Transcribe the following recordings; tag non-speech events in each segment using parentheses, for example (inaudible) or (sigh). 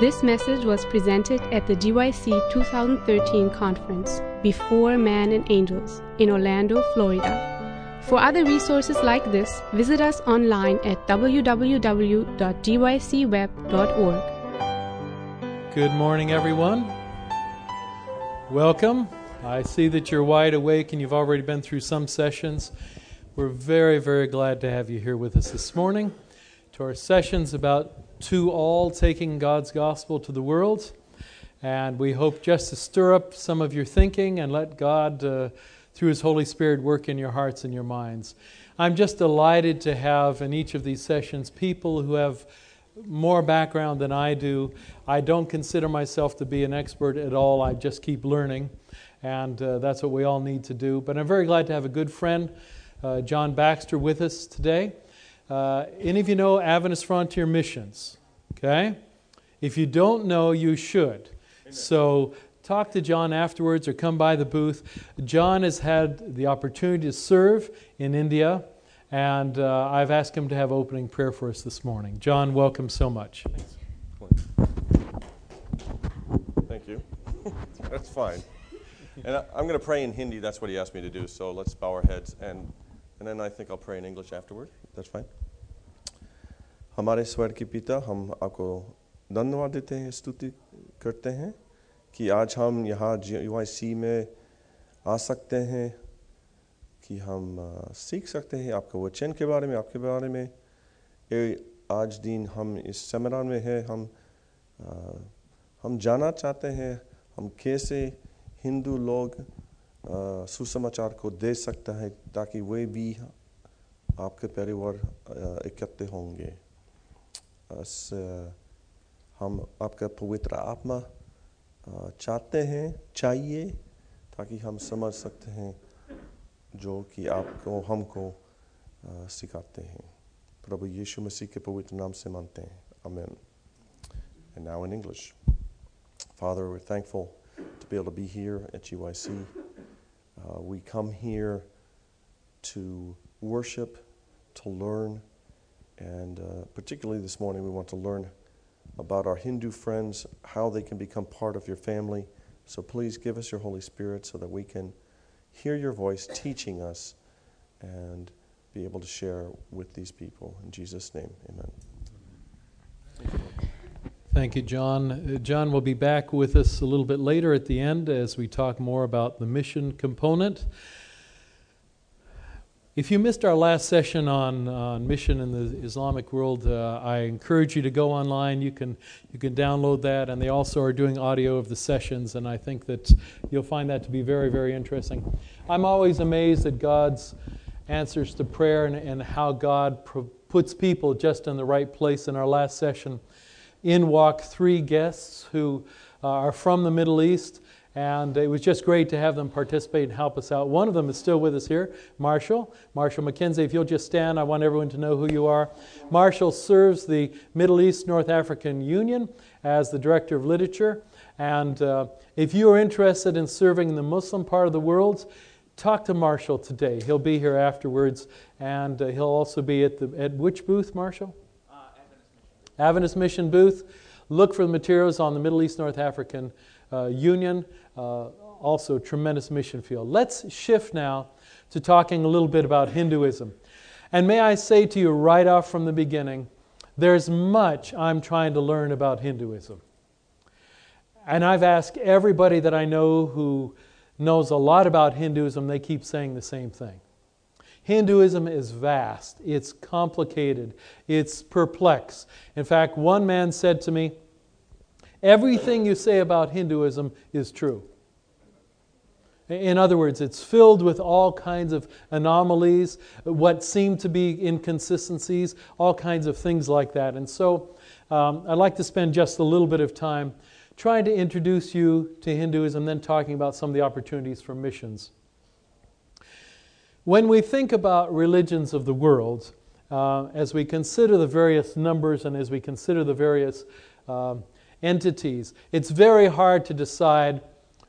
This message was presented at the GYC 2013 conference, Before Man and Angels, in Orlando, Florida. For other resources like this, visit us online at www.gycweb.org. Good morning, everyone. Welcome. I see that you're wide awake and you've already been through some sessions. We're very, very glad to have you here with us this morning to our sessions about to all taking God's gospel to the world. And we hope just to stir up some of your thinking and let God, uh, through His Holy Spirit, work in your hearts and your minds. I'm just delighted to have in each of these sessions people who have more background than I do. I don't consider myself to be an expert at all, I just keep learning. And uh, that's what we all need to do. But I'm very glad to have a good friend, uh, John Baxter, with us today. Uh, any of you know Adventist Frontier Missions? Okay? If you don't know, you should. Amen. So talk to John afterwards or come by the booth. John has had the opportunity to serve in India, and uh, I've asked him to have opening prayer for us this morning. John, welcome so much. Thanks. Thank you. (laughs) That's fine. And I, am going to pray in Hindi. That's what he asked me to do. So let's bow our heads, and, and then I think I'll pray in English afterward. That's fine. हमारे स्वर के पिता हम आपको धन्यवाद देते हैं स्तुति करते हैं कि आज हम यहाँ यू आई सी में आ सकते हैं कि हम सीख सकते हैं आपका वचन के बारे में आपके बारे में आज दिन हम इस सेमिनार में है हम आ, हम जाना चाहते हैं हम कैसे हिंदू लोग सुसमाचार को दे सकता है ताकि वे भी आपके परिवार इकट्ठे होंगे हम आपका पवित्र आत्मा चाहते हैं चाहिए ताकि हम समझ सकते हैं जो कि आपको हमको सिखाते हैं प्रभु यीशु मसीह के पवित्र नाम से मानते हैं Amen. And now in English. Father, we're thankful to be able to be here at GYC. Uh, we come here to worship, to learn, and uh, particularly this morning, we want to learn about our Hindu friends, how they can become part of your family. So please give us your Holy Spirit so that we can hear your voice teaching us and be able to share with these people. In Jesus' name, amen. Thank you, John. Uh, John will be back with us a little bit later at the end as we talk more about the mission component. If you missed our last session on, on mission in the Islamic world, uh, I encourage you to go online. You can, you can download that, and they also are doing audio of the sessions, and I think that you'll find that to be very, very interesting. I'm always amazed at God's answers to prayer and, and how God pro- puts people just in the right place. In our last session, in walk three guests who uh, are from the Middle East and it was just great to have them participate and help us out. One of them is still with us here, Marshall. Marshall McKenzie, if you'll just stand, I want everyone to know who you are. Marshall serves the Middle East North African Union as the Director of Literature. And uh, if you are interested in serving in the Muslim part of the world, talk to Marshall today. He'll be here afterwards, and uh, he'll also be at, the, at which booth, Marshall? Adventist Mission booth. Look for the materials on the Middle East North African uh, Union, uh, also tremendous mission field. Let's shift now to talking a little bit about Hinduism. And may I say to you right off from the beginning, there's much I'm trying to learn about Hinduism. And I've asked everybody that I know who knows a lot about Hinduism, they keep saying the same thing. Hinduism is vast, it's complicated, it's perplex. In fact, one man said to me, Everything you say about Hinduism is true. In other words, it's filled with all kinds of anomalies, what seem to be inconsistencies, all kinds of things like that. And so um, I'd like to spend just a little bit of time trying to introduce you to Hinduism, then talking about some of the opportunities for missions. When we think about religions of the world, uh, as we consider the various numbers and as we consider the various uh, entities, it's very hard to decide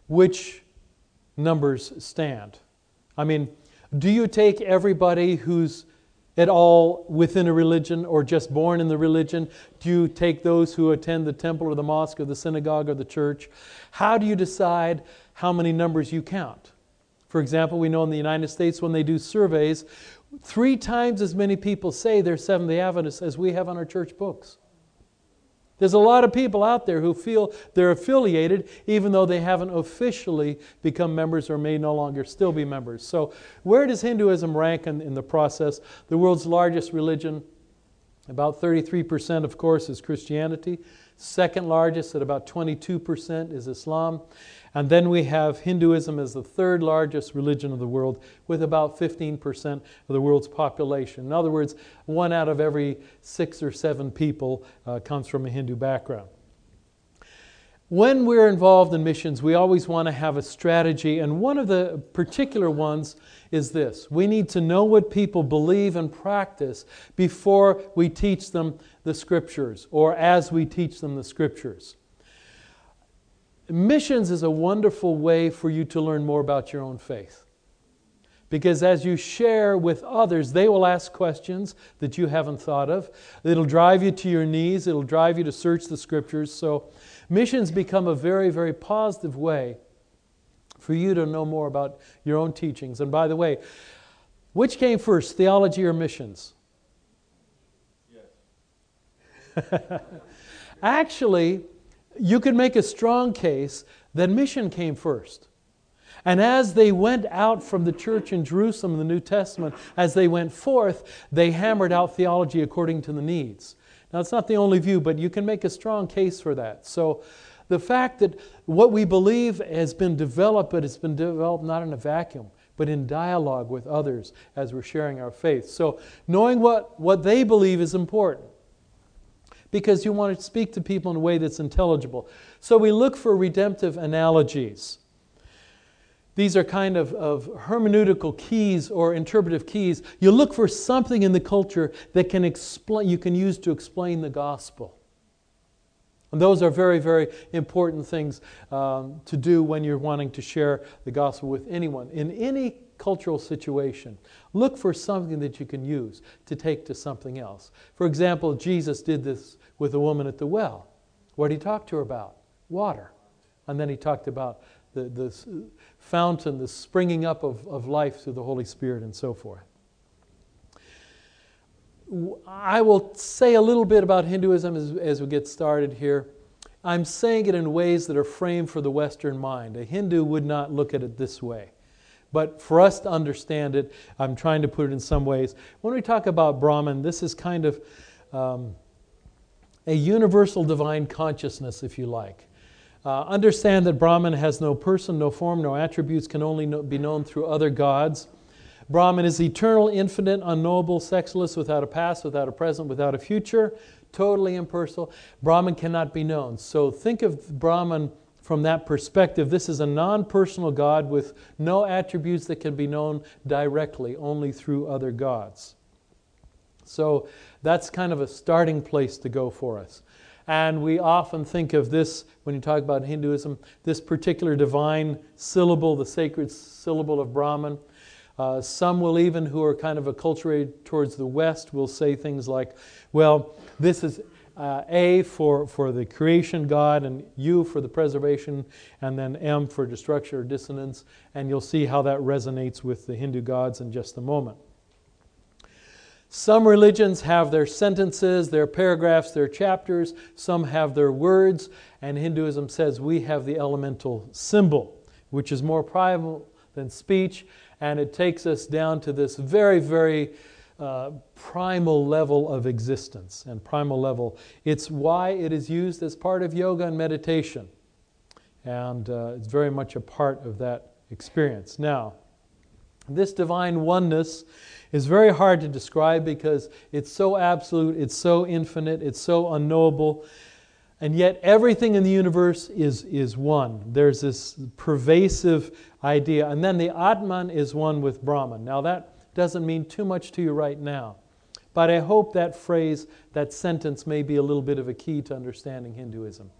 which numbers stand. I mean, do you take everybody who's at all within a religion or just born in the religion? Do you take those who attend the temple or the mosque or the synagogue or the church? How do you decide how many numbers you count? For example, we know in the United States when they do surveys, three times as many people say they're Seventh day Adventists as we have on our church books. There's a lot of people out there who feel they're affiliated even though they haven't officially become members or may no longer still be members. So, where does Hinduism rank in, in the process? The world's largest religion, about 33%, of course, is Christianity. Second largest, at about 22%, is Islam. And then we have Hinduism as the third largest religion of the world, with about 15% of the world's population. In other words, one out of every six or seven people uh, comes from a Hindu background. When we're involved in missions, we always want to have a strategy, and one of the particular ones is this we need to know what people believe and practice before we teach them the scriptures, or as we teach them the scriptures. Missions is a wonderful way for you to learn more about your own faith. Because as you share with others, they will ask questions that you haven't thought of. It'll drive you to your knees, it'll drive you to search the scriptures. So, missions become a very, very positive way for you to know more about your own teachings. And by the way, which came first, theology or missions? Yes. (laughs) Actually, you could make a strong case that mission came first. And as they went out from the church in Jerusalem in the New Testament, as they went forth, they hammered out theology according to the needs. Now, it's not the only view, but you can make a strong case for that. So, the fact that what we believe has been developed, but it's been developed not in a vacuum, but in dialogue with others as we're sharing our faith. So, knowing what, what they believe is important because you want to speak to people in a way that's intelligible. So we look for redemptive analogies. These are kind of, of hermeneutical keys or interpretive keys. You look for something in the culture that can explain, you can use to explain the gospel. And those are very, very important things um, to do when you're wanting to share the gospel with anyone. In any cultural situation. Look for something that you can use to take to something else. For example, Jesus did this with a woman at the well. What did he talk to her about? Water. And then he talked about the, the fountain, the springing up of, of life through the Holy Spirit, and so forth. I will say a little bit about Hinduism as, as we get started here. I'm saying it in ways that are framed for the Western mind. A Hindu would not look at it this way. But for us to understand it, I'm trying to put it in some ways. When we talk about Brahman, this is kind of um, a universal divine consciousness, if you like. Uh, understand that Brahman has no person, no form, no attributes, can only know, be known through other gods. Brahman is eternal, infinite, unknowable, sexless, without a past, without a present, without a future, totally impersonal. Brahman cannot be known. So think of Brahman from that perspective, this is a non personal God with no attributes that can be known directly, only through other gods. So that's kind of a starting place to go for us. And we often think of this, when you talk about Hinduism, this particular divine syllable, the sacred syllable of Brahman. Uh, some will even, who are kind of acculturated towards the West, will say things like, well, this is uh, A for, for the creation God, and U for the preservation, and then M for destruction or dissonance. And you'll see how that resonates with the Hindu gods in just a moment. Some religions have their sentences, their paragraphs, their chapters. Some have their words. And Hinduism says we have the elemental symbol, which is more primal than speech. And it takes us down to this very, very uh, primal level of existence and primal level. It's why it is used as part of yoga and meditation. And uh, it's very much a part of that experience. Now, this divine oneness is very hard to describe because it's so absolute, it's so infinite, it's so unknowable. And yet, everything in the universe is, is one. There's this pervasive idea. And then the Atman is one with Brahman. Now, that doesn't mean too much to you right now. But I hope that phrase, that sentence, may be a little bit of a key to understanding Hinduism.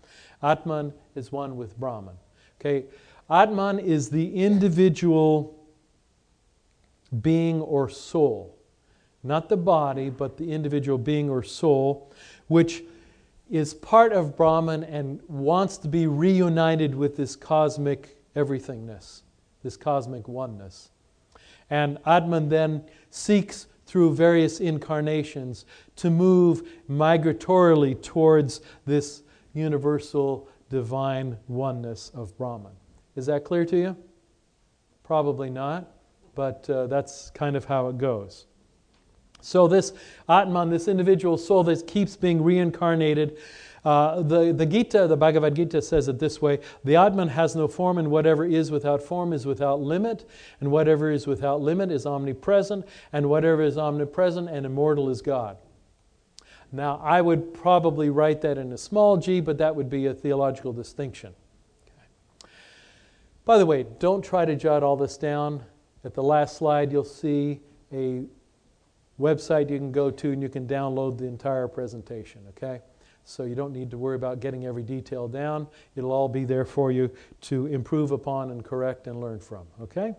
Atman is one with Brahman. Okay? Atman is the individual being or soul not the body, but the individual being or soul, which is part of Brahman and wants to be reunited with this cosmic everythingness, this cosmic oneness. And Atman then seeks through various incarnations to move migratorily towards this universal divine oneness of Brahman. Is that clear to you? Probably not, but uh, that's kind of how it goes. So, this Atman, this individual soul that keeps being reincarnated, uh, the, the Gita, the Bhagavad Gita says it this way The Atman has no form, and whatever is without form is without limit, and whatever is without limit is omnipresent, and whatever is omnipresent and immortal is God. Now, I would probably write that in a small g, but that would be a theological distinction. Okay. By the way, don't try to jot all this down. At the last slide, you'll see a website you can go to and you can download the entire presentation, okay? So you don't need to worry about getting every detail down. It'll all be there for you to improve upon and correct and learn from, okay?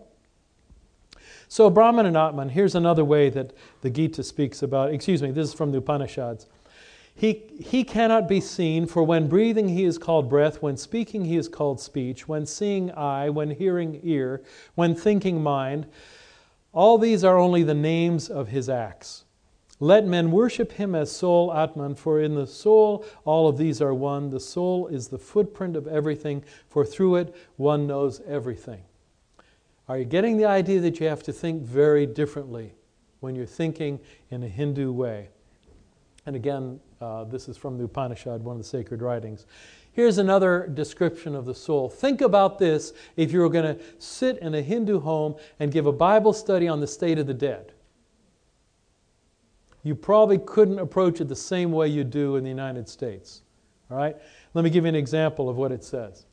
So, Brahman and Atman, here's another way that the Gita speaks about, excuse me, this is from the Upanishads. He, he cannot be seen, for when breathing he is called breath, when speaking he is called speech, when seeing eye, when hearing ear, when thinking mind. All these are only the names of his acts. Let men worship him as soul Atman, for in the soul all of these are one. The soul is the footprint of everything, for through it one knows everything. Are you getting the idea that you have to think very differently when you're thinking in a Hindu way? And again, uh, this is from the Upanishad, one of the sacred writings. Here's another description of the soul. Think about this if you were going to sit in a Hindu home and give a Bible study on the state of the dead. You probably couldn't approach it the same way you do in the United States. All right? Let me give you an example of what it says.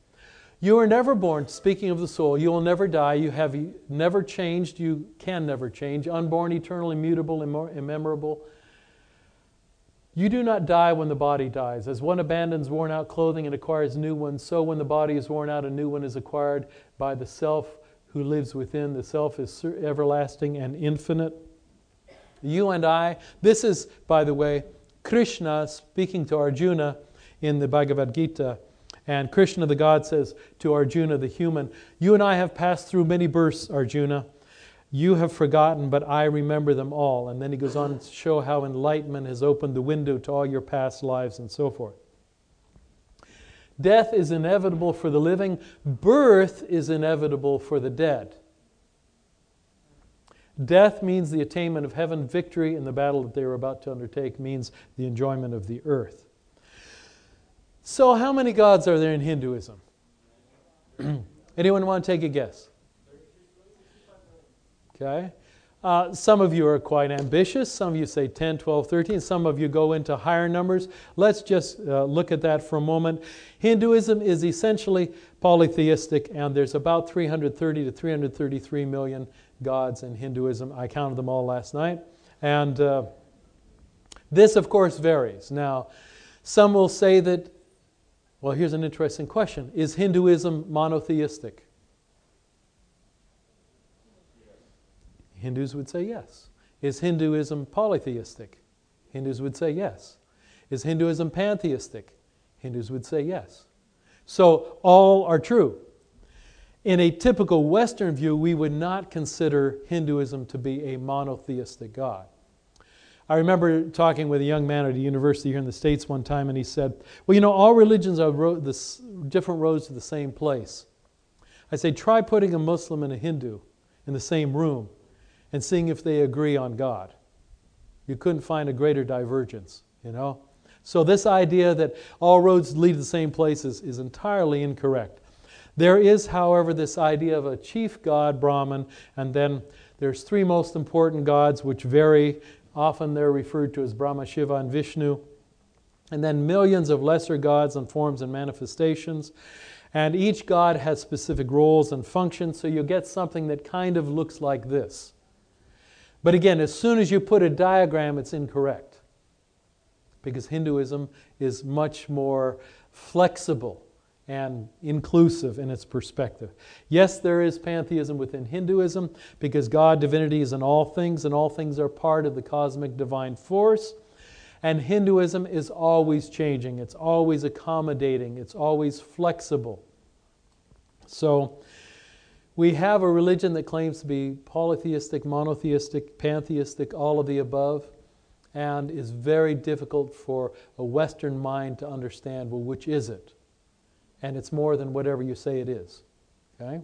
You are never born, speaking of the soul, you will never die, you have never changed, you can never change, unborn, eternal, immutable, immemorable, you do not die when the body dies. As one abandons worn out clothing and acquires new ones, so when the body is worn out, a new one is acquired by the self who lives within. The self is everlasting and infinite. You and I, this is, by the way, Krishna speaking to Arjuna in the Bhagavad Gita. And Krishna the God says to Arjuna the human, You and I have passed through many births, Arjuna. You have forgotten, but I remember them all. And then he goes on to show how enlightenment has opened the window to all your past lives and so forth. Death is inevitable for the living, birth is inevitable for the dead. Death means the attainment of heaven, victory in the battle that they are about to undertake means the enjoyment of the earth. So, how many gods are there in Hinduism? (clears throat) Anyone want to take a guess? Okay? Uh, some of you are quite ambitious. Some of you say 10, 12, 13. Some of you go into higher numbers. Let's just uh, look at that for a moment. Hinduism is essentially polytheistic, and there's about 330 to 333 million gods in Hinduism. I counted them all last night. And uh, this, of course, varies. Now, some will say that, well, here's an interesting question Is Hinduism monotheistic? Hindus would say yes. Is Hinduism polytheistic? Hindus would say yes. Is Hinduism pantheistic? Hindus would say yes. So all are true. In a typical Western view, we would not consider Hinduism to be a monotheistic God. I remember talking with a young man at a university here in the States one time, and he said, Well, you know, all religions are ro- different roads to the same place. I say, Try putting a Muslim and a Hindu in the same room and seeing if they agree on God. You couldn't find a greater divergence, you know? So, this idea that all roads lead to the same places is entirely incorrect. There is, however, this idea of a chief god, Brahman, and then there's three most important gods which vary. Often they're referred to as Brahma, Shiva, and Vishnu. And then millions of lesser gods and forms and manifestations. And each god has specific roles and functions, so you get something that kind of looks like this. But again, as soon as you put a diagram, it's incorrect. Because Hinduism is much more flexible and inclusive in its perspective. Yes, there is pantheism within Hinduism because God, divinity is in all things, and all things are part of the cosmic divine force. And Hinduism is always changing, it's always accommodating, it's always flexible. So, we have a religion that claims to be polytheistic, monotheistic, pantheistic, all of the above, and is very difficult for a Western mind to understand well, which is it? And it's more than whatever you say it is. Okay?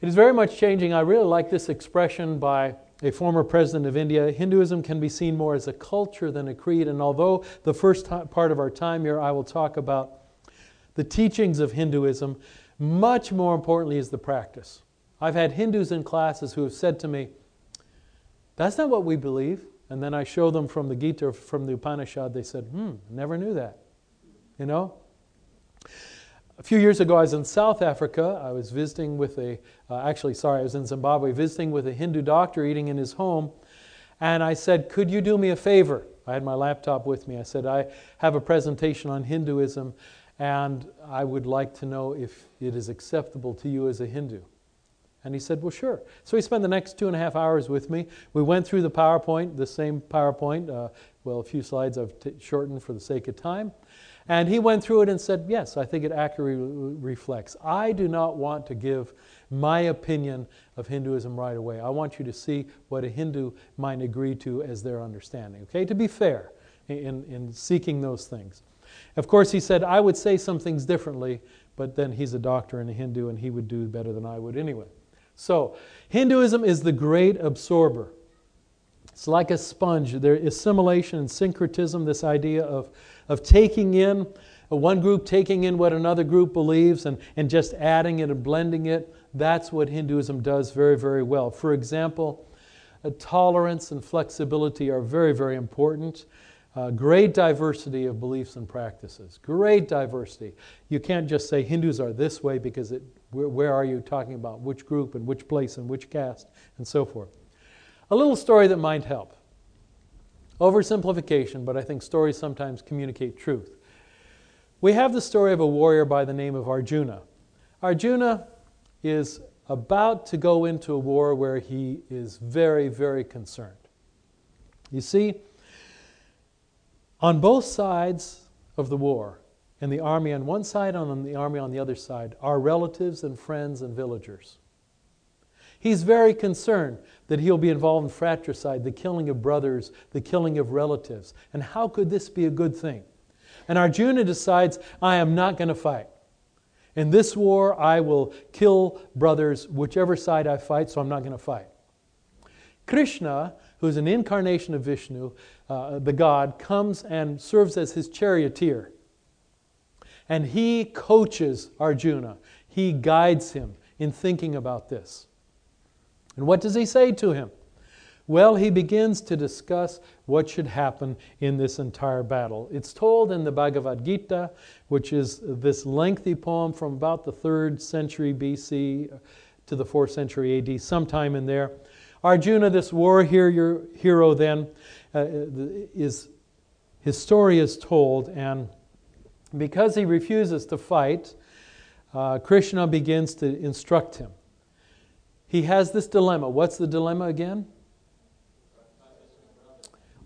It is very much changing. I really like this expression by a former president of India, Hinduism can be seen more as a culture than a creed. And although the first part of our time here I will talk about the teachings of Hinduism, much more importantly is the practice. I've had Hindus in classes who have said to me, That's not what we believe. And then I show them from the Gita, from the Upanishad, they said, Hmm, never knew that. You know? A few years ago, I was in South Africa. I was visiting with a, uh, actually, sorry, I was in Zimbabwe, visiting with a Hindu doctor eating in his home. And I said, Could you do me a favor? I had my laptop with me. I said, I have a presentation on Hinduism, and I would like to know if it is acceptable to you as a Hindu. And he said, Well, sure. So he spent the next two and a half hours with me. We went through the PowerPoint, the same PowerPoint. Uh, well, a few slides I've t- shortened for the sake of time. And he went through it and said, Yes, I think it accurately reflects. I do not want to give my opinion of Hinduism right away. I want you to see what a Hindu might agree to as their understanding. Okay, to be fair in, in seeking those things. Of course, he said, I would say some things differently, but then he's a doctor and a Hindu, and he would do better than I would anyway. So, Hinduism is the great absorber. It's like a sponge. There is assimilation and syncretism, this idea of of taking in uh, one group taking in what another group believes and, and just adding it and blending it. That's what Hinduism does very, very well. For example, uh, tolerance and flexibility are very, very important. Uh, great diversity of beliefs and practices. Great diversity. You can't just say Hindus are this way because it, where, where, are you talking about? Which group and which place and which caste and so forth. A little story that might help. Oversimplification, but I think stories sometimes communicate truth. We have the story of a warrior by the name of Arjuna. Arjuna is about to go into a war where he is very, very concerned. You see, on both sides of the war, in the army on one side and on the army on the other side, are relatives and friends and villagers. He's very concerned that he'll be involved in fratricide, the killing of brothers, the killing of relatives. And how could this be a good thing? And Arjuna decides, I am not going to fight. In this war, I will kill brothers, whichever side I fight, so I'm not going to fight. Krishna, who's an incarnation of Vishnu, uh, the god, comes and serves as his charioteer. And he coaches Arjuna, he guides him in thinking about this. And what does he say to him? Well, he begins to discuss what should happen in this entire battle. It's told in the Bhagavad Gita, which is this lengthy poem from about the 3rd century BC to the 4th century AD, sometime in there. Arjuna, this war hero, then, uh, is, his story is told, and because he refuses to fight, uh, Krishna begins to instruct him he has this dilemma. What's the dilemma again?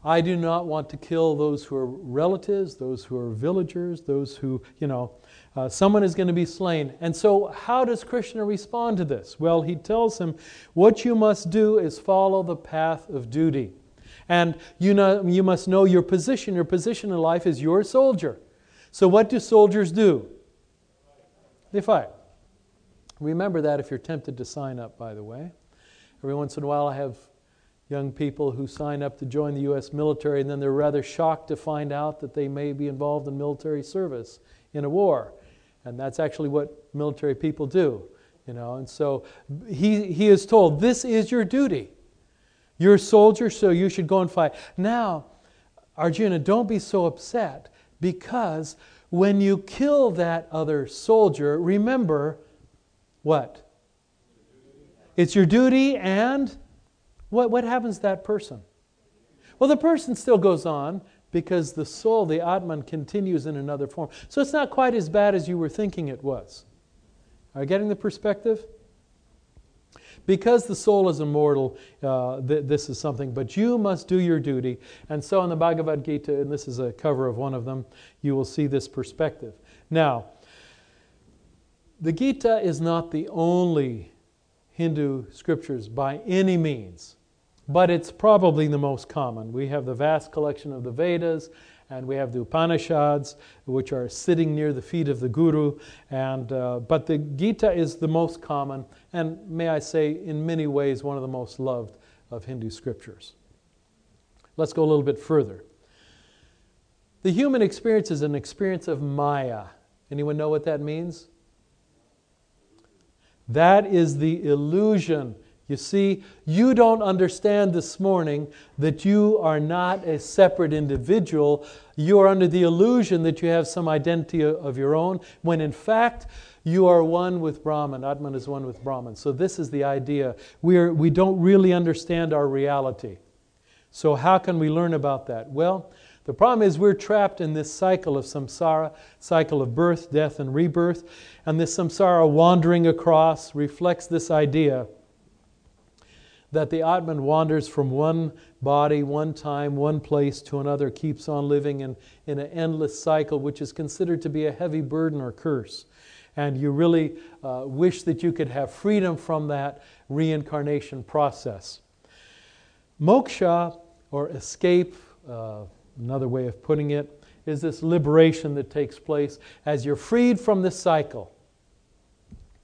I do not want to kill those who are relatives, those who are villagers, those who, you know, uh, someone is going to be slain. And so, how does Krishna respond to this? Well, he tells him, What you must do is follow the path of duty. And you, know, you must know your position. Your position in life is you're a soldier. So, what do soldiers do? They fight. Remember that if you're tempted to sign up, by the way. Every once in a while, I have young people who sign up to join the U.S. military, and then they're rather shocked to find out that they may be involved in military service in a war. And that's actually what military people do, you know. And so he, he is told, This is your duty. You're a soldier, so you should go and fight. Now, Arjuna, don't be so upset because when you kill that other soldier, remember what? It's your duty, and what, what happens to that person? Well, the person still goes on because the soul, the Atman, continues in another form. So it's not quite as bad as you were thinking it was. Are you getting the perspective? Because the soul is immortal, uh, th- this is something, but you must do your duty. And so in the Bhagavad Gita, and this is a cover of one of them, you will see this perspective. Now, the Gita is not the only Hindu scriptures by any means, but it's probably the most common. We have the vast collection of the Vedas, and we have the Upanishads, which are sitting near the feet of the Guru. And, uh, but the Gita is the most common, and may I say, in many ways, one of the most loved of Hindu scriptures. Let's go a little bit further. The human experience is an experience of Maya. Anyone know what that means? That is the illusion you see, you don't understand this morning that you are not a separate individual. You are under the illusion that you have some identity of your own, when in fact, you are one with Brahman. Atman is one with Brahman. So, this is the idea. We, are, we don't really understand our reality. So, how can we learn about that? Well, the problem is we're trapped in this cycle of samsara, cycle of birth, death, and rebirth. And this samsara wandering across reflects this idea that the Atman wanders from one body, one time, one place to another, keeps on living in, in an endless cycle, which is considered to be a heavy burden or curse. And you really uh, wish that you could have freedom from that reincarnation process. Moksha, or escape, uh, another way of putting it, is this liberation that takes place as you're freed from this cycle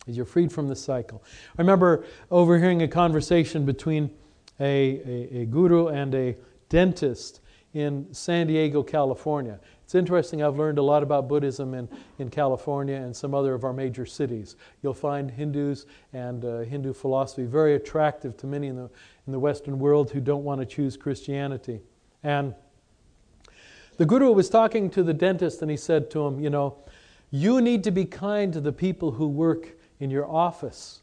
as you're freed from the cycle. I remember overhearing a conversation between a, a, a guru and a dentist in San Diego, California. It's interesting, I've learned a lot about Buddhism in, in California and some other of our major cities. You'll find Hindus and uh, Hindu philosophy very attractive to many in the, in the Western world who don't want to choose Christianity. And the Guru was talking to the dentist and he said to him, You know, you need to be kind to the people who work in your office.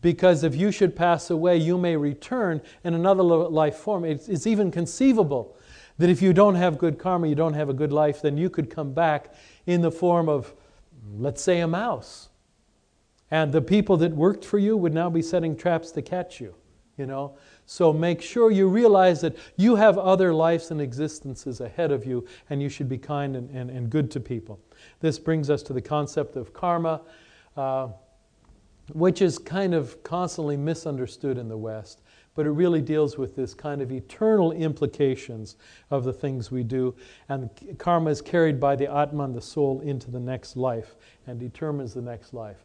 Because if you should pass away, you may return in another life form. It's, it's, even conceivable that if you don't have good karma, you don't have a good life, then you could come back in the form of, let's say, a mouse. And the people that worked for you would now be setting traps to catch you, you know? So make sure you realize that you have other lives and existences ahead of you, and you should be kind and, and, and good to people. This brings us to the concept of karma. Uh, which is kind of constantly misunderstood in the West, but it really deals with this kind of eternal implications of the things we do. And karma is carried by the Atman, the soul, into the next life and determines the next life.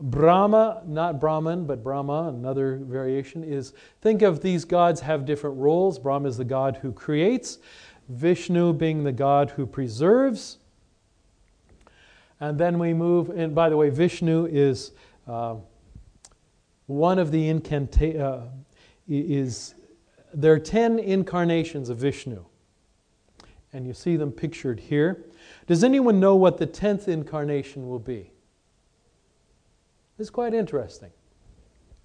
Brahma, not Brahman, but Brahma, another variation, is think of these gods have different roles. Brahma is the god who creates, Vishnu being the god who preserves. And then we move, and by the way, Vishnu is uh, one of the incanta- uh, is there are 10 incarnations of Vishnu. And you see them pictured here. Does anyone know what the 10th incarnation will be? Is quite interesting.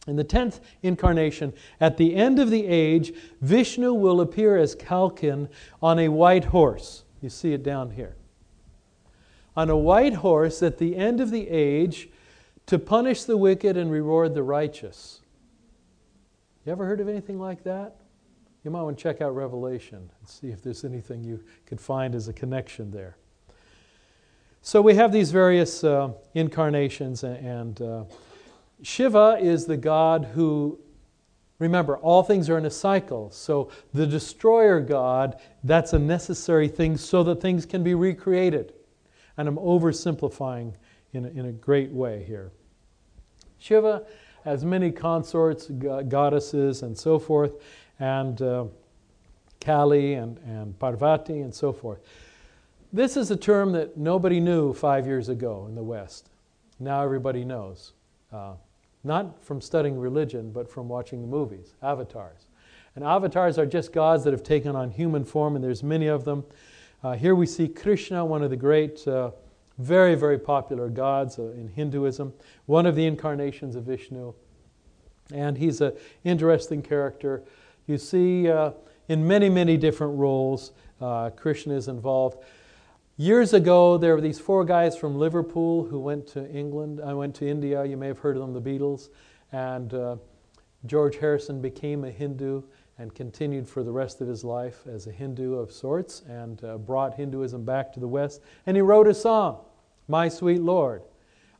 In the 10th incarnation, at the end of the age, Vishnu will appear as Kalkin on a white horse. You see it down here. On a white horse at the end of the age, to punish the wicked and reward the righteous. You ever heard of anything like that? You might want to check out Revelation and see if there's anything you could find as a connection there. So we have these various uh, incarnations, and uh, Shiva is the god who, remember, all things are in a cycle. So the destroyer god, that's a necessary thing so that things can be recreated. And I'm oversimplifying in a, in a great way here. Shiva has many consorts, goddesses, and so forth, and uh, Kali and, and Parvati and so forth. This is a term that nobody knew five years ago in the West. Now everybody knows. Uh, not from studying religion, but from watching the movies, avatars. And avatars are just gods that have taken on human form, and there's many of them. Uh, here we see Krishna, one of the great uh, very, very popular gods uh, in Hinduism, one of the incarnations of Vishnu. And he's an interesting character. You see uh, in many, many different roles uh, Krishna is involved. Years ago, there were these four guys from Liverpool who went to England. I went to India. You may have heard of them, the Beatles. And uh, George Harrison became a Hindu and continued for the rest of his life as a Hindu of sorts and uh, brought Hinduism back to the West. And he wrote a song, My Sweet Lord.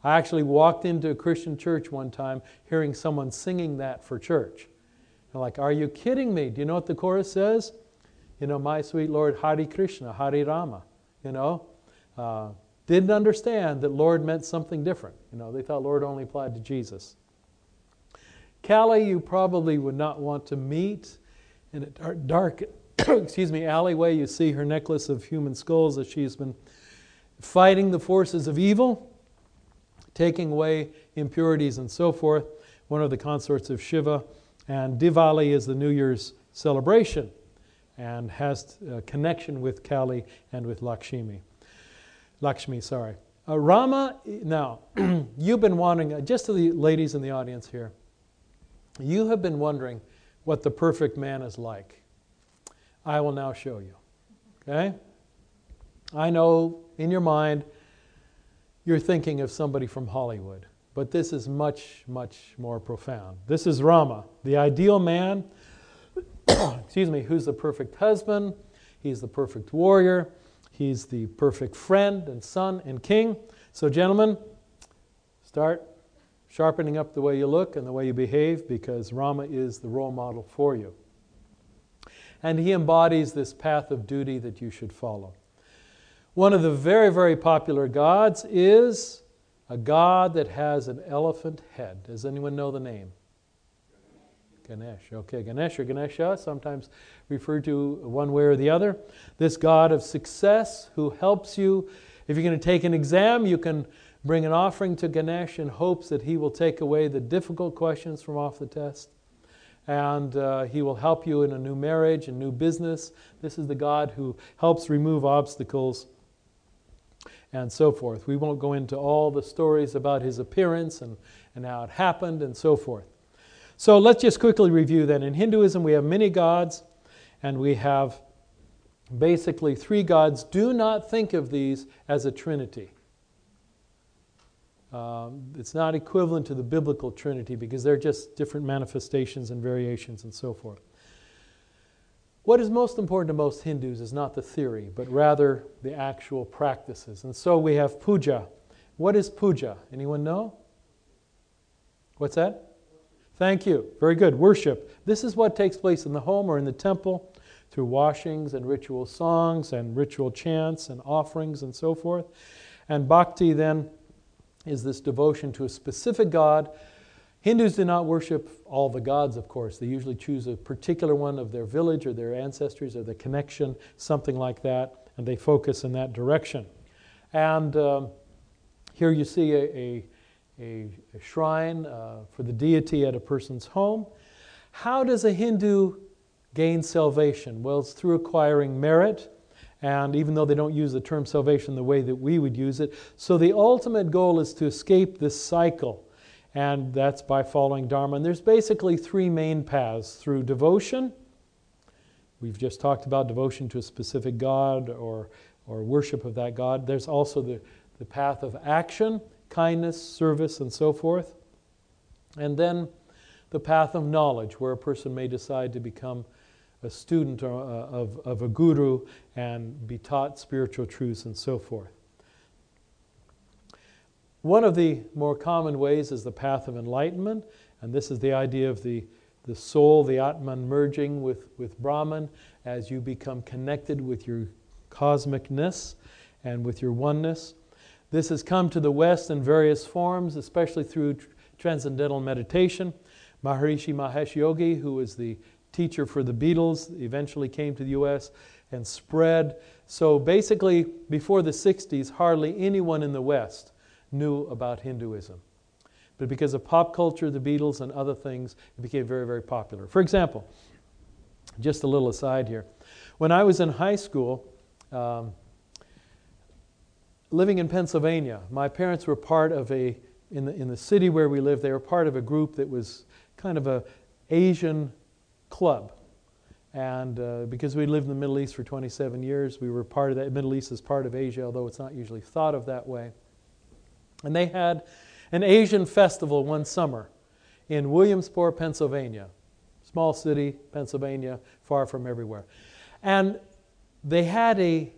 I actually walked into a Christian church one time hearing someone singing that for church. I'm like, Are you kidding me? Do you know what the chorus says? You know, My Sweet Lord, Hare Krishna, Hare Rama. You know, uh, didn't understand that Lord meant something different. You know, they thought Lord only applied to Jesus. Kali, you probably would not want to meet in a dark, dark (coughs) excuse me, alleyway. You see her necklace of human skulls as she's been fighting the forces of evil, taking away impurities and so forth. One of the consorts of Shiva. And Diwali is the New Year's celebration and has a connection with Kali and with Lakshmi. Lakshmi, sorry. Uh, Rama, now, (clears throat) you've been wondering, uh, just to the ladies in the audience here, you have been wondering what the perfect man is like. I will now show you. Okay? I know in your mind you're thinking of somebody from Hollywood, but this is much, much more profound. This is Rama, the ideal man, (coughs) excuse me, who's the perfect husband, he's the perfect warrior, he's the perfect friend and son and king. So, gentlemen, start sharpening up the way you look and the way you behave because Rama is the role model for you. And he embodies this path of duty that you should follow. One of the very, very popular gods is a god that has an elephant head. Does anyone know the name? Ganesh. Okay, Ganesh or Ganesha, sometimes referred to one way or the other. This god of success who helps you. If you're going to take an exam, you can Bring an offering to Ganesh in hopes that he will take away the difficult questions from off the test. And uh, he will help you in a new marriage, a new business. This is the God who helps remove obstacles and so forth. We won't go into all the stories about his appearance and, and how it happened and so forth. So let's just quickly review then. In Hinduism, we have many gods, and we have basically three gods. Do not think of these as a trinity. Um, it's not equivalent to the biblical Trinity because they're just different manifestations and variations and so forth. What is most important to most Hindus is not the theory, but rather the actual practices. And so we have puja. What is puja? Anyone know? What's that? Thank you. Very good. Worship. This is what takes place in the home or in the temple through washings and ritual songs and ritual chants and offerings and so forth. And bhakti then is this devotion to a specific God. Hindus do not worship all the gods, of course. They usually choose a particular one of their village or their ancestors or the connection, something like that, and they focus in that direction. And um, here you see a, a, a, a shrine uh, for the deity at a person's home. How does a Hindu gain salvation? Well, it's through acquiring merit and even though they don't use the term salvation the way that we would use it. So the ultimate goal is to escape this cycle, and that's by following Dharma. And there's basically three main paths through devotion. We've just talked about devotion to a specific God or, or worship of that God. There's also the, the path of action, kindness, service, and so forth. And then the path of knowledge, where a person may decide to become a student uh, of, of a guru and be taught spiritual truths and so forth. One of the more common ways is the path of enlightenment, and this is the idea of the, the soul, the Atman, merging with, with Brahman as you become connected with your cosmicness and with your oneness. This has come to the West in various forms, especially through tr- transcendental meditation. Maharishi Mahesh Yogi, who was the teacher for the Beatles, eventually came to the U.S. and spread. So basically, before the 60s, hardly anyone in the West knew about Hinduism. But because of pop culture, the Beatles, and other things, it became very, very popular. For example, just a little aside here. When I was in high school, um, living in Pennsylvania, my parents were part of a, in the, in the city where we lived, they were part of a group that was kind of a Asian club. And uh, because we lived in the Middle East for 27 years, we were part of that. Middle East is part of Asia, although it's not usually thought of that way. And they had an Asian festival one summer in Williamsport, Pennsylvania. Small city, Pennsylvania, far from everywhere. And they had a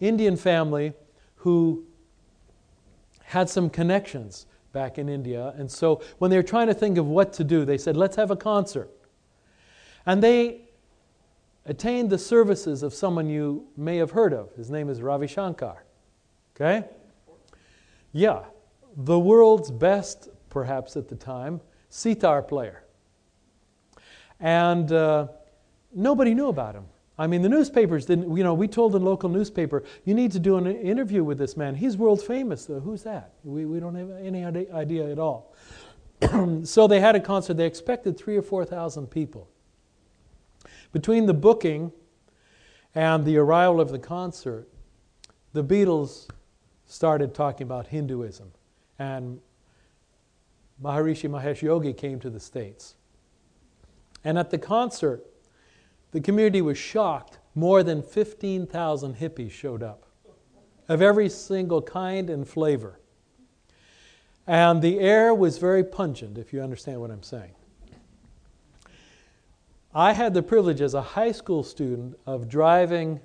Indian family who had some connections back in India. And so when they were trying to think of what to do, they said, let's have a concert. And they attained the services of someone you may have heard of. His name is Ravi Shankar. Okay? Yeah, the world's best, perhaps at the time, sitar player. And uh, nobody knew about him. I mean, the newspapers didn't, you know, we told the local newspaper, you need to do an interview with this man. He's world famous. Though. Who's that? We, we don't have any idea at all. (clears throat) so they had a concert. They expected three or 4,000 people. Between the booking and the arrival of the concert, the Beatles started talking about Hinduism. And Maharishi Mahesh Yogi came to the States. And at the concert, the community was shocked. More than 15,000 hippies showed up of every single kind and flavor. And the air was very pungent, if you understand what I'm saying. I had the privilege as a high school student of driving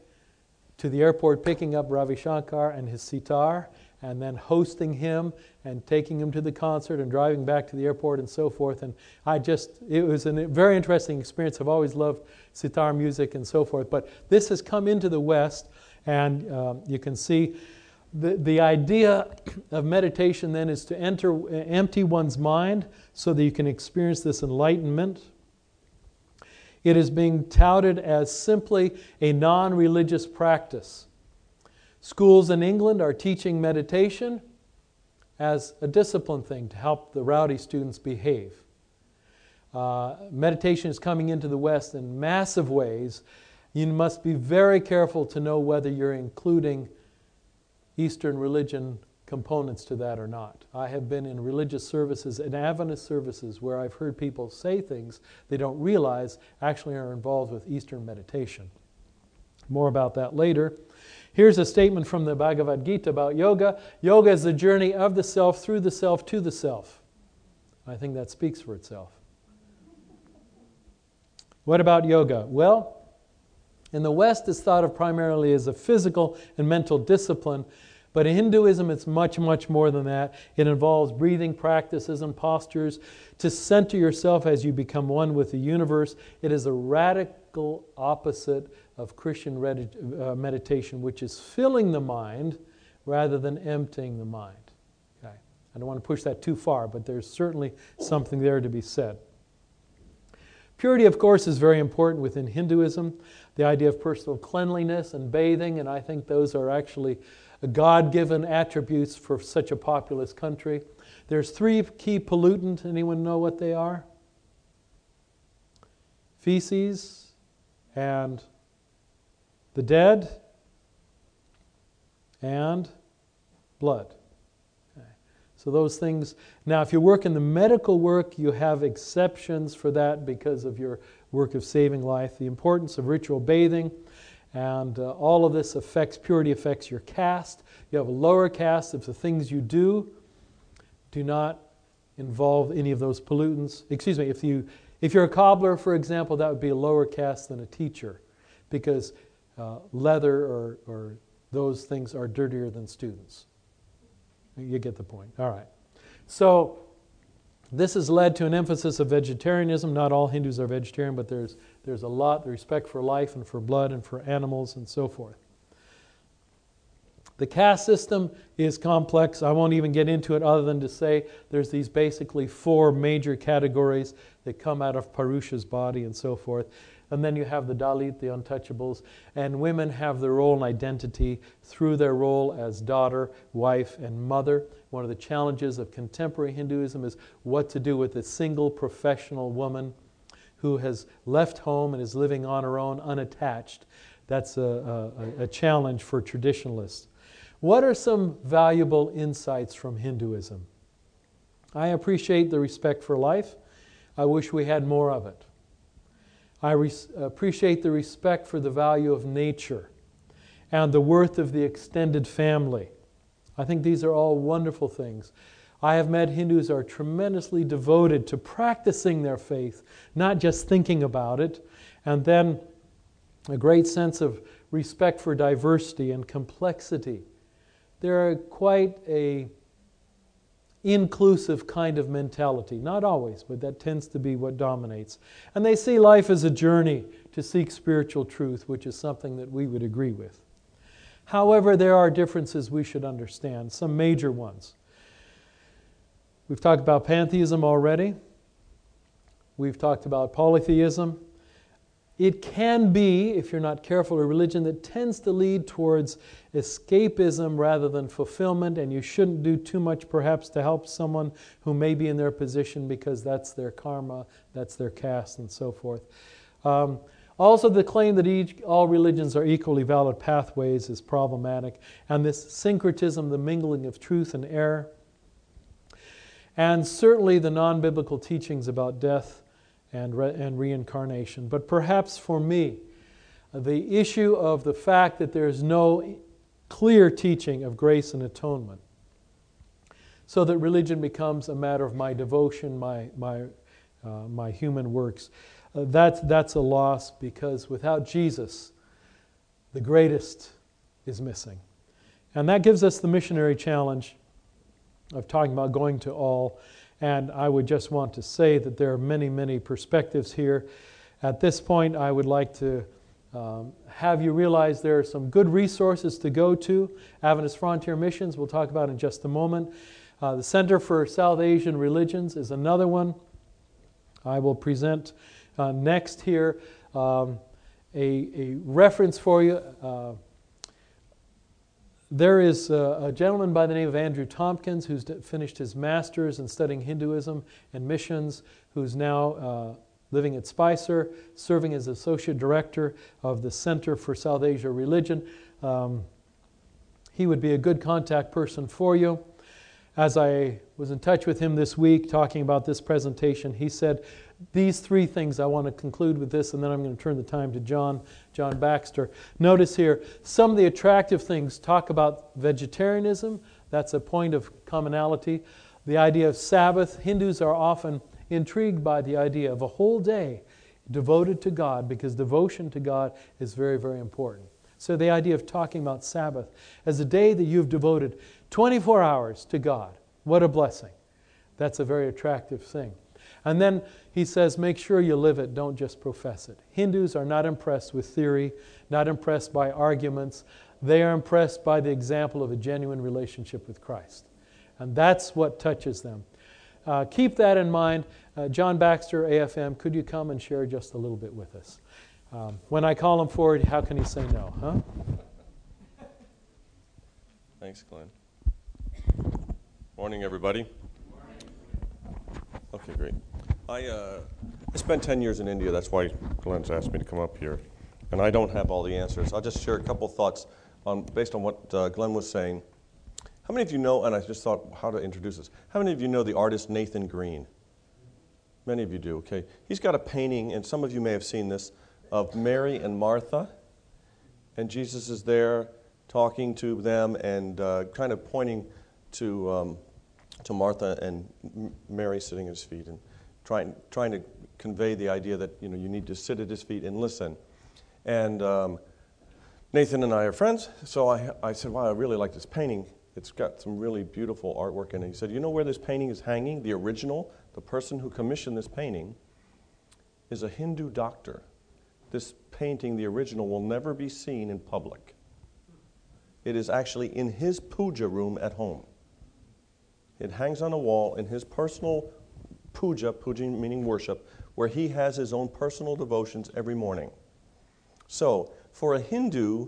to the airport, picking up Ravi Shankar and his sitar, and then hosting him and taking him to the concert and driving back to the airport and so forth. And I just, it was a very interesting experience. I've always loved sitar music and so forth. But this has come into the West, and um, you can see the, the idea of meditation then is to enter, empty one's mind so that you can experience this enlightenment. It is being touted as simply a non religious practice. Schools in England are teaching meditation as a discipline thing to help the rowdy students behave. Uh, meditation is coming into the West in massive ways. You must be very careful to know whether you're including Eastern religion components to that or not. I have been in religious services and Adventist services where I've heard people say things they don't realize actually are involved with Eastern meditation. More about that later. Here's a statement from the Bhagavad Gita about yoga yoga is the journey of the self through the self to the self. I think that speaks for itself. What about yoga? Well, in the West, it's thought of primarily as a physical and mental discipline but in Hinduism, it's much, much more than that. It involves breathing practices and postures to center yourself as you become one with the universe. It is a radical opposite of Christian uh, meditation, which is filling the mind rather than emptying the mind. Okay. I don't want to push that too far, but there's certainly something there to be said. Purity, of course, is very important within Hinduism. The idea of personal cleanliness and bathing, and I think those are actually God given attributes for such a populous country. There's three key pollutants. Anyone know what they are? Feces and the dead and blood. Okay. So those things. Now, if you work in the medical work, you have exceptions for that because of your work of saving life. The importance of ritual bathing and uh, all of this affects, purity affects your caste. You have a lower caste if the things you do do not involve any of those pollutants. Excuse me, if, you, if you're a cobbler, for example, that would be a lower caste than a teacher because uh, leather or, or those things are dirtier than students. You get the point. All right. So, this has led to an emphasis of vegetarianism. Not all Hindus are vegetarian, but there's, there's a lot of respect for life and for blood and for animals and so forth. The caste system is complex. I won't even get into it other than to say there's these basically four major categories that come out of Purusha's body and so forth. And then you have the Dalit, the untouchables, and women have their role and identity through their role as daughter, wife, and mother. One of the challenges of contemporary Hinduism is what to do with a single professional woman who has left home and is living on her own unattached. That's a, a, a challenge for traditionalists. What are some valuable insights from Hinduism? I appreciate the respect for life. I wish we had more of it. I res- appreciate the respect for the value of nature and the worth of the extended family. I think these are all wonderful things. I have met Hindus are tremendously devoted to practicing their faith, not just thinking about it, and then a great sense of respect for diversity and complexity. They're quite a inclusive kind of mentality. Not always, but that tends to be what dominates. And they see life as a journey to seek spiritual truth, which is something that we would agree with. However, there are differences we should understand, some major ones. We've talked about pantheism already. We've talked about polytheism. It can be, if you're not careful, a religion that tends to lead towards escapism rather than fulfillment, and you shouldn't do too much perhaps to help someone who may be in their position because that's their karma, that's their caste, and so forth. Um, also, the claim that each, all religions are equally valid pathways is problematic, and this syncretism, the mingling of truth and error, and certainly the non biblical teachings about death and, re- and reincarnation. But perhaps for me, the issue of the fact that there's no clear teaching of grace and atonement, so that religion becomes a matter of my devotion, my, my, uh, my human works. Uh, that's, that's a loss because without Jesus, the greatest is missing. And that gives us the missionary challenge of talking about going to all and I would just want to say that there are many, many perspectives here. At this point, I would like to um, have you realize there are some good resources to go to. Adventist Frontier Missions, we'll talk about in just a moment. Uh, the Center for South Asian Religions is another one. I will present uh, next here um, a, a, reference for you. Uh, there is a, a, gentleman by the name of Andrew Tompkins who's finished his master's in studying Hinduism and missions, who's now uh, living at Spicer, serving as associate director of the Center for South Asia Religion. Um, he would be a good contact person for you. As I was in touch with him this week talking about this presentation, he said, these three things I want to conclude with this, and then I'm going to turn the time to John, John Baxter. Notice here, some of the attractive things talk about vegetarianism. That's a point of commonality. The idea of Sabbath. Hindus are often intrigued by the idea of a whole day devoted to God because devotion to God is very, very important. So, the idea of talking about Sabbath as a day that you've devoted 24 hours to God, what a blessing. That's a very attractive thing. And then he says, make sure you live it, don't just profess it. Hindus are not impressed with theory, not impressed by arguments. They are impressed by the example of a genuine relationship with Christ. And that's what touches them. Uh, keep that in mind. Uh, John Baxter, AFM, could you come and share just a little bit with us? Um, when I call him forward, how can he say no, huh? Thanks, Glenn. Morning, everybody. Morning. Okay, great. I, uh, I spent 10 years in India. That's why Glenn's asked me to come up here. And I don't have all the answers. I'll just share a couple thoughts on, based on what uh, Glenn was saying. How many of you know, and I just thought how to introduce this, how many of you know the artist Nathan Greene? Many of you do, okay. He's got a painting, and some of you may have seen this, of Mary and Martha. And Jesus is there talking to them and uh, kind of pointing to, um, to Martha and Mary sitting at his feet. And trying, trying to convey the idea that you, know, you need to sit at his feet and listen. And um, Nathan and I are friends, so I, I said, Wow, I really like this painting. It's got some really beautiful artwork in it. He said, You know where this painting is hanging? The original, the person who commissioned this painting, is a Hindu doctor. This painting, the original, will never be seen in public. It is actually in his puja room at home. It hangs on a wall in his personal puja, puja meaning worship, where he has his own personal devotions every morning. So, for a Hindu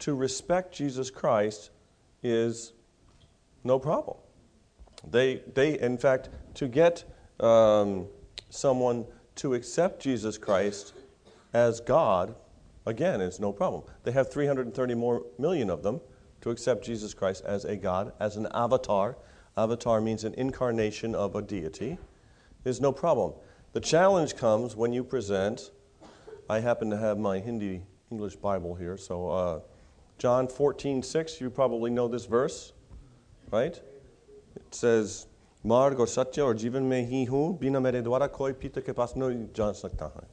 to respect Jesus Christ is no problem. They, they in fact, to get um, someone to accept Jesus Christ as God, again, is no problem. They have 330 more million of them to accept Jesus Christ as a God, as an avatar, Avatar means an incarnation of a deity. There's no problem. The challenge comes when you present. I happen to have my Hindi English Bible here, so uh, John 14, 6, you probably know this verse, right? It says, Marg or Satya or Jivan me hi hu, bina mere dwara koi pita ke pas no jaan sakta hai.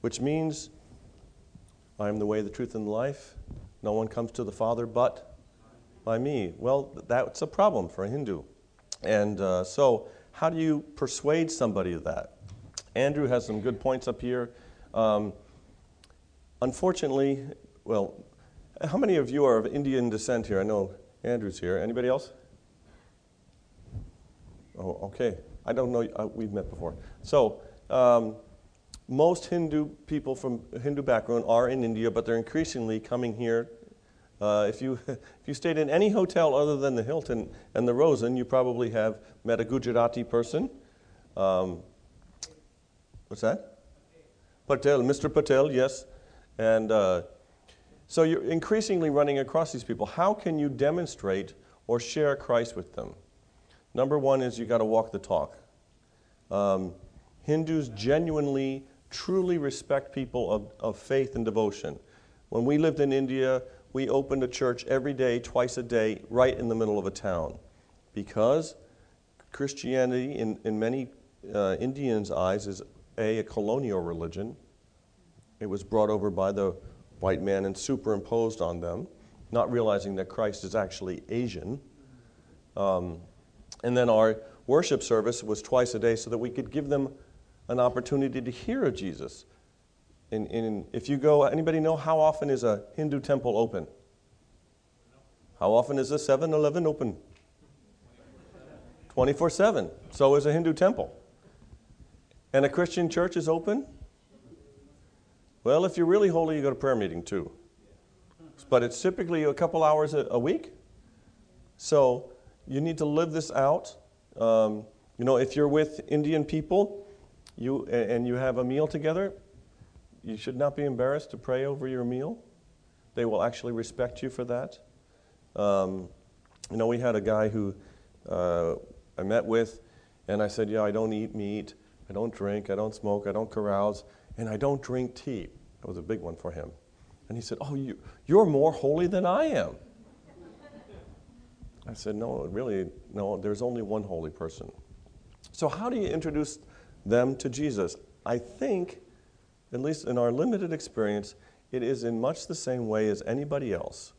Which means, I am the way, the truth, and the life. No one comes to the Father but by me. Well, that's a problem for a Hindu. And uh, so, how do you persuade somebody of that? Andrew has some good points up here. Um, unfortunately, well, how many of you are of Indian descent here? I know Andrew's here. Anybody else? Oh, okay. I don't know. Uh, we've met before. So, um, most Hindu people from Hindu background are in India, but they're increasingly coming here. Uh, if, you, (laughs) if you stayed in any hotel other than the Hilton and the Rosen, you probably have met a Gujarati person. Um, what's that? Patel, Mr. Patel, yes. And uh, so you're increasingly running across these people. How can you demonstrate or share Christ with them? Number one is you got to walk the talk. Um, Hindus genuinely truly respect people of, of faith and devotion. When we lived in India, we opened a church every day, twice a day, right in the middle of a town. Because Christianity, in, in many uh, Indians' eyes, is A, a colonial religion. It was brought over by the white man and superimposed on them, not realizing that Christ is actually Asian. Um, and then our worship service was twice a day so that we could give them an opportunity to hear of Jesus. And, and if you go, anybody know how often is a Hindu temple open? How often is a 7 Eleven open? 24 7. So is a Hindu temple. And a Christian church is open? Well, if you're really holy, you go to prayer meeting too. But it's typically a couple hours a, a week. So you need to live this out. Um, you know, if you're with Indian people, you, and you have a meal together, you should not be embarrassed to pray over your meal. They will actually respect you for that. Um, you know, we had a guy who uh, I met with, and I said, Yeah, I don't eat meat, I don't drink, I don't smoke, I don't carouse, and I don't drink tea. That was a big one for him. And he said, Oh, you, you're more holy than I am. I said, No, really, no, there's only one holy person. So, how do you introduce them to Jesus. I think, at least in our limited experience, it is in much the same way as anybody else.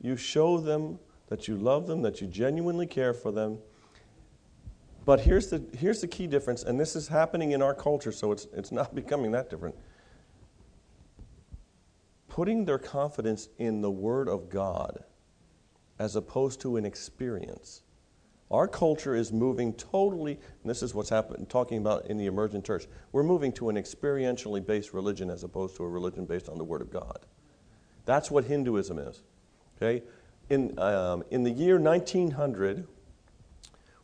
You show them that you love them, that you genuinely care for them. But here's the, here's the key difference, and this is happening in our culture, so it's, it's not (laughs) becoming that different. Putting their confidence in the Word of God as opposed to an experience. Our culture is moving totally, and this is what's happening, talking about in the emergent church. We're moving to an experientially based religion as opposed to a religion based on the Word of God. That's what Hinduism is. Okay? In, um, in the year 1900,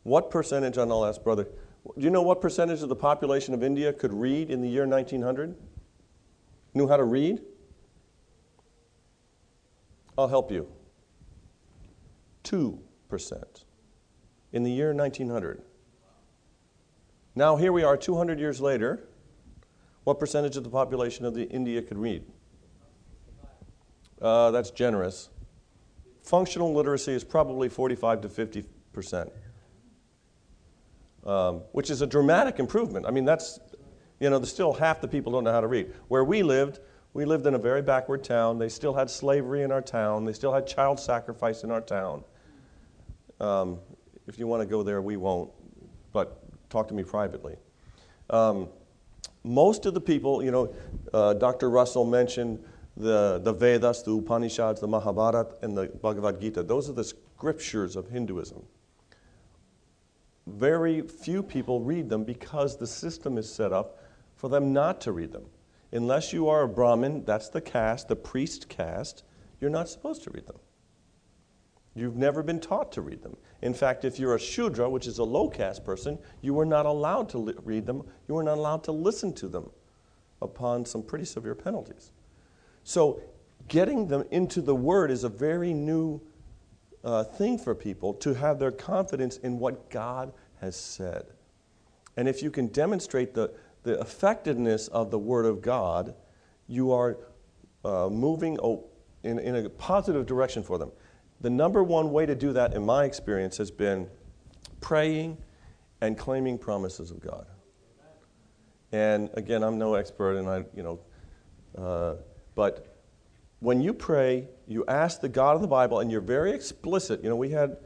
what percentage, and I'll ask brother, do you know what percentage of the population of India could read in the year 1900? Knew how to read? I'll help you. 2% in the year 1900. Now, here we are 200 years later. What percentage of the population of the India could read? Uh, that's generous. Functional literacy is probably 45 to 50 percent, um, which is a dramatic improvement. I mean, that's, you know, there's still half the people don't know how to read. Where we lived, we lived in a very backward town. They still had slavery in our town. They still had child sacrifice in our town. Um, if you want to go there, we won't, but talk to me privately. Um, most of the people, you know, uh, Dr. Russell mentioned the, the Vedas, the Upanishads, the Mahabharata, and the Bhagavad Gita. Those are the scriptures of Hinduism. Very few people read them because the system is set up for them not to read them. Unless you are a Brahmin, that's the caste, the priest caste, you're not supposed to read them. You've never been taught to read them. In fact, if you're a Shudra, which is a low caste person, you were not allowed to li- read them. You were not allowed to listen to them upon some pretty severe penalties. So, getting them into the Word is a very new uh, thing for people to have their confidence in what God has said. And if you can demonstrate the, the effectiveness of the Word of God, you are uh, moving in, in a positive direction for them. The number one way to do that, in my experience, has been praying and claiming promises of God. And again, I'm no expert, and I, you know, uh, but when you pray, you ask the God of the Bible, and you're very explicit. You know, we had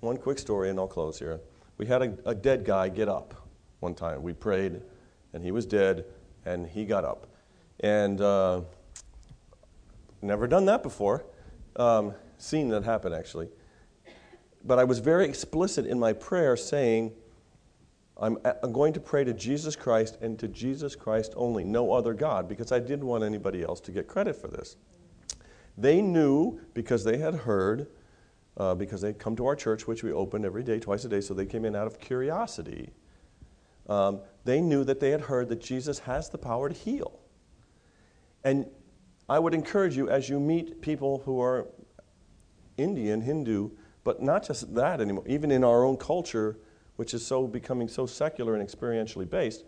one quick story, and I'll close here. We had a, a dead guy get up one time. We prayed, and he was dead, and he got up. And uh, never done that before. Um, seen that happen, actually. But I was very explicit in my prayer saying, I'm, I'm going to pray to Jesus Christ and to Jesus Christ only, no other God, because I didn't want anybody else to get credit for this. They knew because they had heard, uh, because they'd come to our church, which we open every day, twice a day, so they came in out of curiosity. Um, they knew that they had heard that Jesus has the power to heal. And I would encourage you as you meet people who are Indian, Hindu, but not just that anymore, even in our own culture, which is so becoming so secular and experientially based,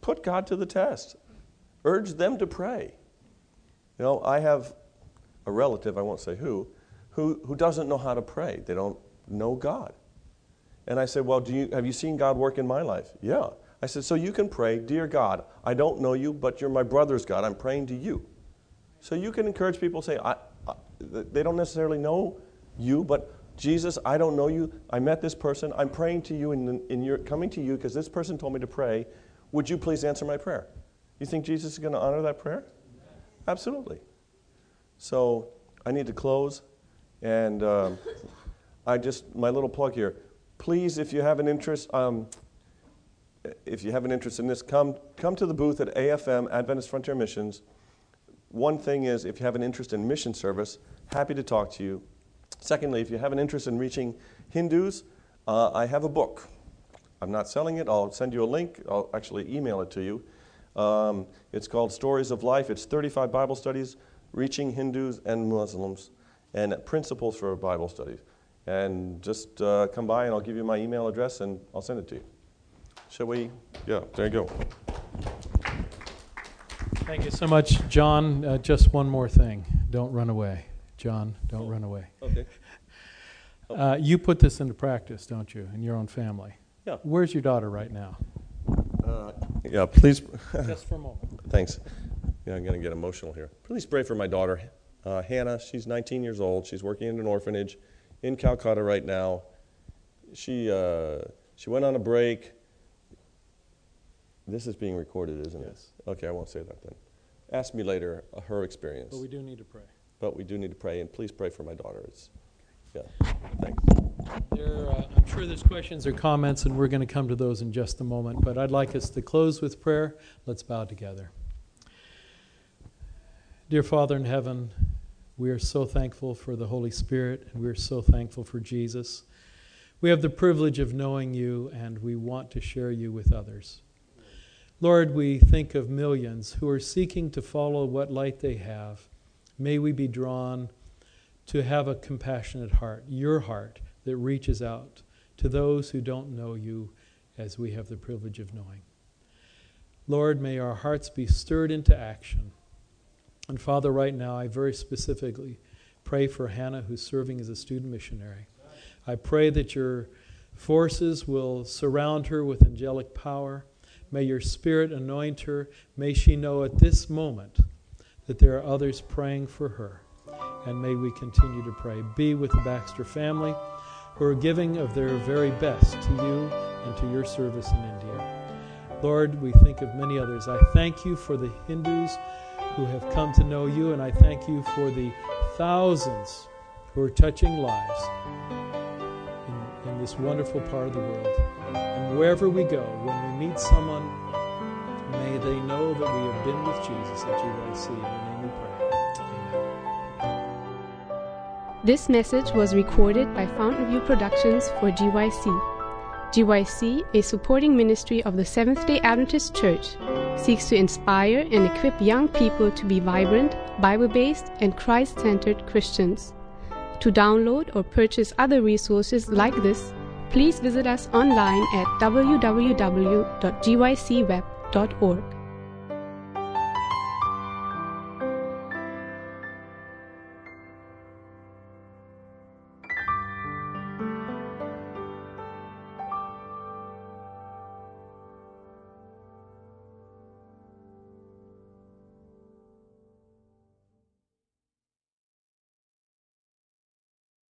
put God to the test. Urge them to pray. You know, I have a relative, I won't say who, who, who doesn't know how to pray. They don't know God. And I said, Well, do you, have you seen God work in my life? Yeah. I said, So you can pray, Dear God, I don't know you, but you're my brother's God. I'm praying to you. So you can encourage people, say, I, I, they don't necessarily know you, but Jesus, I don't know you. I met this person. I'm praying to you, and in your coming to you because this person told me to pray. Would you please answer my prayer? You think Jesus is going to honor that prayer? Absolutely. So I need to close, and um, I just my little plug here. Please, if you have an interest, um, if you have an interest in this, come come to the booth at AFM Adventist Frontier Missions. One thing is, if you have an interest in mission service, happy to talk to you. Secondly, if you have an interest in reaching Hindus, uh, I have a book. I'm not selling it. I'll send you a link. I'll actually email it to you. Um, it's called Stories of Life. It's 35 Bible studies reaching Hindus and Muslims and principles for Bible studies. And just uh, come by and I'll give you my email address and I'll send it to you. Shall we? Yeah, there you go. Thank you so much, John. Uh, just one more thing. Don't run away. John, don't run away. Okay. (laughs) Uh, you put this into practice, don't you, in your own family? Yeah. Where's your daughter right now? Uh, yeah, please. (laughs) Just for a moment. Thanks. Yeah, I'm going to get emotional here. Please pray for my daughter, uh, Hannah. She's 19 years old. She's working in an orphanage in Calcutta right now. She, uh, she went on a break. This is being recorded, isn't Yes. it? Okay, I won't say that then. Ask me later uh, her experience. But we do need to pray. But we do need to pray, and please pray for my daughter. It's, yeah, thanks. There, uh, I'm sure there's questions or comments, and we're going to come to those in just a moment. But I'd like us to close with prayer. Let's bow together. Dear Father in heaven, we are so thankful for the Holy Spirit, and we're so thankful for Jesus. We have the privilege of knowing you, and we want to share you with others. Lord, we think of millions who are seeking to follow what light they have. May we be drawn to have a compassionate heart, your heart, that reaches out to those who don't know you as we have the privilege of knowing. Lord, may our hearts be stirred into action. And Father, right now, I very specifically pray for Hannah, who's serving as a student missionary. I pray that your forces will surround her with angelic power. May your spirit anoint her. May she know at this moment that there are others praying for her. And may we continue to pray. Be with the Baxter family who are giving of their very best to you and to your service in India. Lord, we think of many others. I thank you for the Hindus who have come to know you, and I thank you for the thousands who are touching lives in, in this wonderful part of the world. And wherever we go, when we meet someone, may they know that we have been with Jesus at GYC. In your name we pray. Amen. This message was recorded by Fountain View Productions for GYC. GYC, a supporting ministry of the Seventh day Adventist Church, seeks to inspire and equip young people to be vibrant, Bible based, and Christ centered Christians. To download or purchase other resources like this, please visit us online at www.gycweb.org.